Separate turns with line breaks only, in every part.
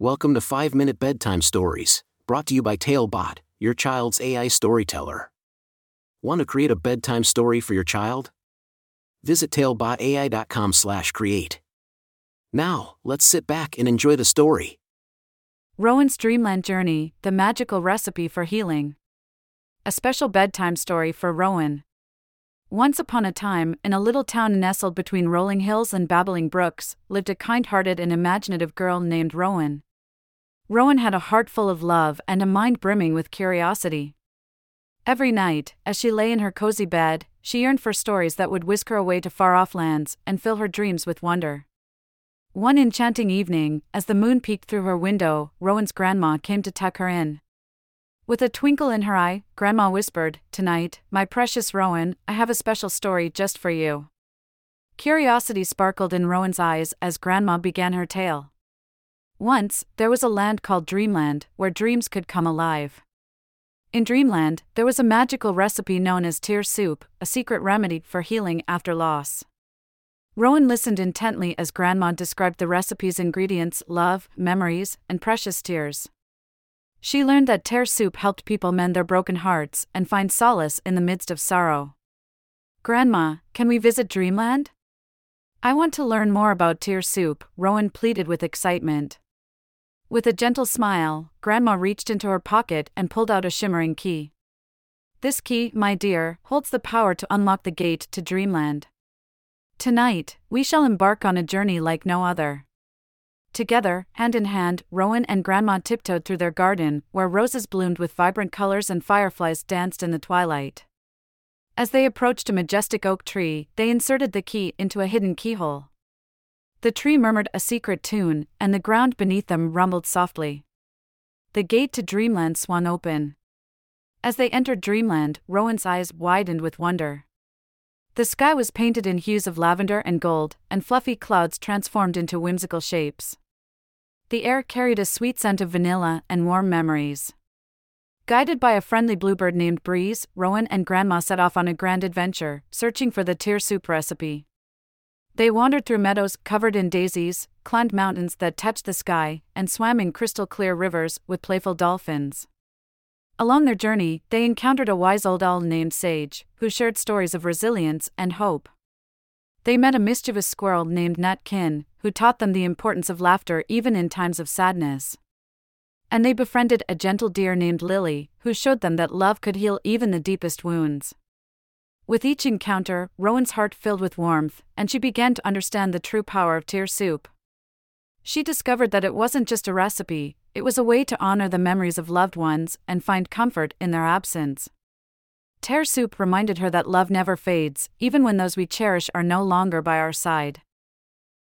Welcome to 5 Minute Bedtime Stories, brought to you by Talebot, your child's AI storyteller. Want to create a bedtime story for your child? Visit talebotai.com/create. Now, let's sit back and enjoy the story.
Rowan's Dreamland Journey The Magical Recipe for Healing. A special bedtime story for Rowan. Once upon a time, in a little town nestled between rolling hills and babbling brooks, lived a kind hearted and imaginative girl named Rowan. Rowan had a heart full of love and a mind brimming with curiosity. Every night, as she lay in her cozy bed, she yearned for stories that would whisk her away to far off lands and fill her dreams with wonder. One enchanting evening, as the moon peeked through her window, Rowan's grandma came to tuck her in. With a twinkle in her eye, Grandma whispered, Tonight, my precious Rowan, I have a special story just for you. Curiosity sparkled in Rowan's eyes as Grandma began her tale. Once, there was a land called Dreamland, where dreams could come alive. In Dreamland, there was a magical recipe known as tear soup, a secret remedy for healing after loss. Rowan listened intently as Grandma described the recipe's ingredients love, memories, and precious tears. She learned that tear soup helped people mend their broken hearts and find solace in the midst of sorrow. Grandma, can we visit Dreamland? I want to learn more about tear soup, Rowan pleaded with excitement. With a gentle smile, Grandma reached into her pocket and pulled out a shimmering key. This key, my dear, holds the power to unlock the gate to Dreamland. Tonight, we shall embark on a journey like no other. Together, hand in hand, Rowan and Grandma tiptoed through their garden, where roses bloomed with vibrant colors and fireflies danced in the twilight. As they approached a majestic oak tree, they inserted the key into a hidden keyhole. The tree murmured a secret tune, and the ground beneath them rumbled softly. The gate to Dreamland swung open. As they entered Dreamland, Rowan's eyes widened with wonder. The sky was painted in hues of lavender and gold, and fluffy clouds transformed into whimsical shapes. The air carried a sweet scent of vanilla and warm memories. Guided by a friendly bluebird named Breeze, Rowan and Grandma set off on a grand adventure, searching for the tear soup recipe. They wandered through meadows covered in daisies, climbed mountains that touched the sky, and swam in crystal clear rivers with playful dolphins. Along their journey, they encountered a wise old owl named Sage, who shared stories of resilience and hope. They met a mischievous squirrel named Nutkin, who taught them the importance of laughter even in times of sadness. And they befriended a gentle deer named Lily, who showed them that love could heal even the deepest wounds. With each encounter, Rowan's heart filled with warmth, and she began to understand the true power of tear soup. She discovered that it wasn't just a recipe, it was a way to honor the memories of loved ones and find comfort in their absence. Tear soup reminded her that love never fades, even when those we cherish are no longer by our side.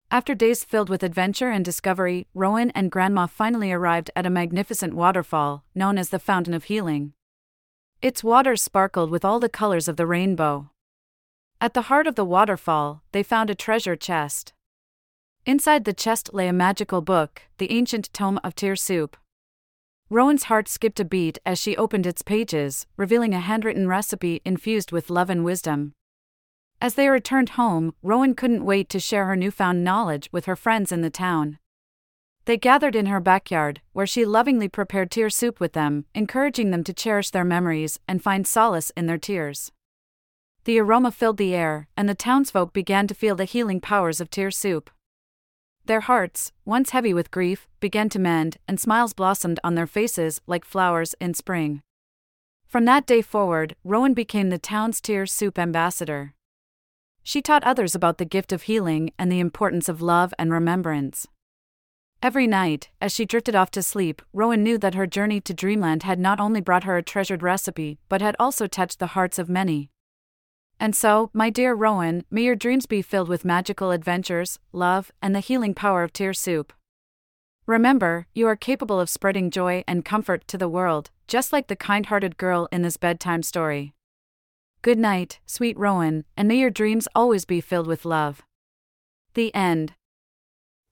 After days filled with adventure and discovery, Rowan and Grandma finally arrived at a magnificent waterfall, known as the Fountain of Healing. Its waters sparkled with all the colors of the rainbow. At the heart of the waterfall, they found a treasure chest. Inside the chest lay a magical book, the ancient tome of Tear Soup. Rowan's heart skipped a beat as she opened its pages, revealing a handwritten recipe infused with love and wisdom. As they returned home, Rowan couldn't wait to share her newfound knowledge with her friends in the town. They gathered in her backyard, where she lovingly prepared tear soup with them, encouraging them to cherish their memories and find solace in their tears. The aroma filled the air, and the townsfolk began to feel the healing powers of tear soup. Their hearts, once heavy with grief, began to mend, and smiles blossomed on their faces like flowers in spring. From that day forward, Rowan became the town's tear soup ambassador. She taught others about the gift of healing and the importance of love and remembrance. Every night, as she drifted off to sleep, Rowan knew that her journey to Dreamland had not only brought her a treasured recipe, but had also touched the hearts of many. And so, my dear Rowan, may your dreams be filled with magical adventures, love, and the healing power of tear soup. Remember, you are capable of spreading joy and comfort to the world, just like the kind hearted girl in this bedtime story. Good night, sweet Rowan, and may your dreams always be filled with love. The end.